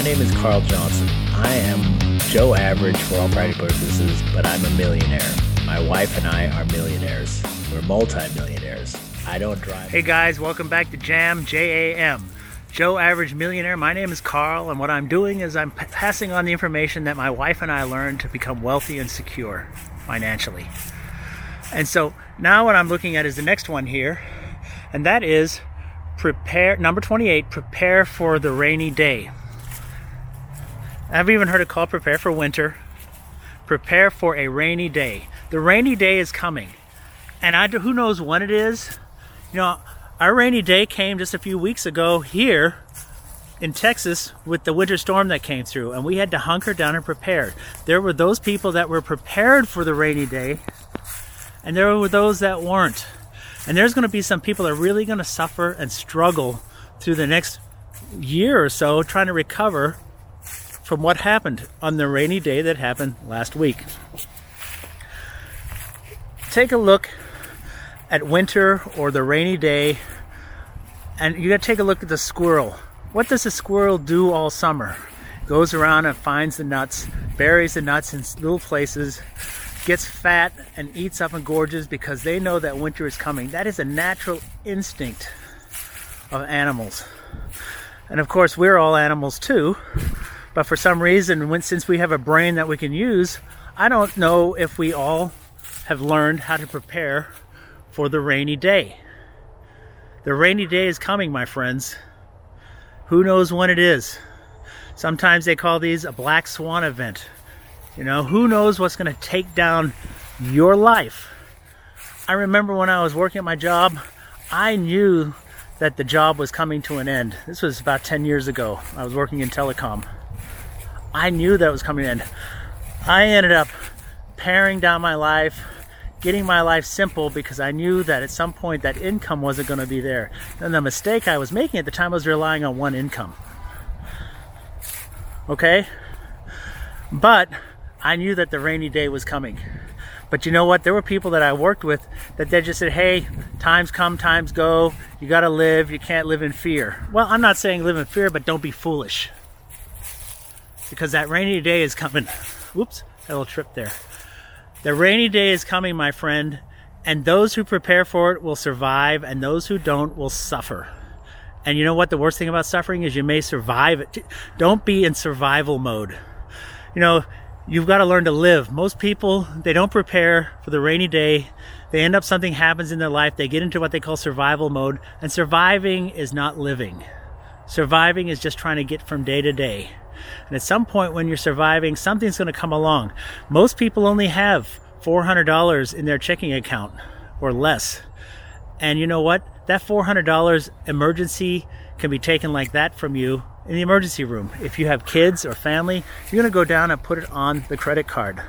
My name is Carl Johnson. I am Joe Average for all practical purposes, but I'm a millionaire. My wife and I are millionaires. We're multi-millionaires. I don't drive. Hey guys, welcome back to Jam J A M. Joe Average Millionaire. My name is Carl, and what I'm doing is I'm p- passing on the information that my wife and I learned to become wealthy and secure financially. And so now what I'm looking at is the next one here, and that is prepare number 28, prepare for the rainy day. I've even heard it called prepare for winter. Prepare for a rainy day. The rainy day is coming. And I who knows when it is. You know, our rainy day came just a few weeks ago here in Texas with the winter storm that came through, and we had to hunker down and prepare. There were those people that were prepared for the rainy day, and there were those that weren't. And there's going to be some people that are really going to suffer and struggle through the next year or so trying to recover from what happened on the rainy day that happened last week. Take a look at winter or the rainy day, and you got to take a look at the squirrel. What does a squirrel do all summer? Goes around and finds the nuts, buries the nuts in little places, gets fat and eats up and gorges because they know that winter is coming. That is a natural instinct of animals. And of course, we're all animals too. But for some reason, when, since we have a brain that we can use, I don't know if we all have learned how to prepare for the rainy day. The rainy day is coming, my friends. Who knows when it is? Sometimes they call these a black swan event. You know, who knows what's going to take down your life? I remember when I was working at my job, I knew that the job was coming to an end. This was about 10 years ago. I was working in telecom. I knew that was coming in. I ended up paring down my life, getting my life simple because I knew that at some point that income wasn't going to be there. And the mistake I was making at the time was relying on one income. Okay? But I knew that the rainy day was coming. But you know what? There were people that I worked with that they just said, hey, times come, times go. You got to live. You can't live in fear. Well, I'm not saying live in fear, but don't be foolish because that rainy day is coming. Whoops, a little trip there. The rainy day is coming, my friend, and those who prepare for it will survive, and those who don't will suffer. And you know what? The worst thing about suffering is you may survive it. Don't be in survival mode. You know, you've got to learn to live. Most people, they don't prepare for the rainy day. They end up, something happens in their life. They get into what they call survival mode, and surviving is not living. Surviving is just trying to get from day to day. And at some point when you're surviving, something's going to come along. Most people only have $400 in their checking account or less. And you know what? That $400 emergency can be taken like that from you in the emergency room. If you have kids or family, you're going to go down and put it on the credit card.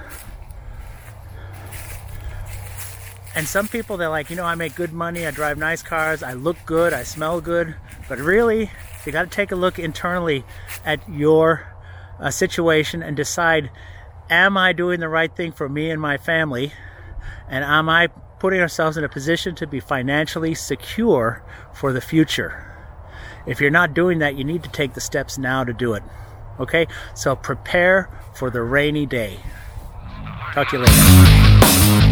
And some people, they're like, you know, I make good money, I drive nice cars, I look good, I smell good. But really, you got to take a look internally at your uh, situation and decide am I doing the right thing for me and my family? And am I putting ourselves in a position to be financially secure for the future? If you're not doing that, you need to take the steps now to do it. Okay? So prepare for the rainy day. Talk to you later.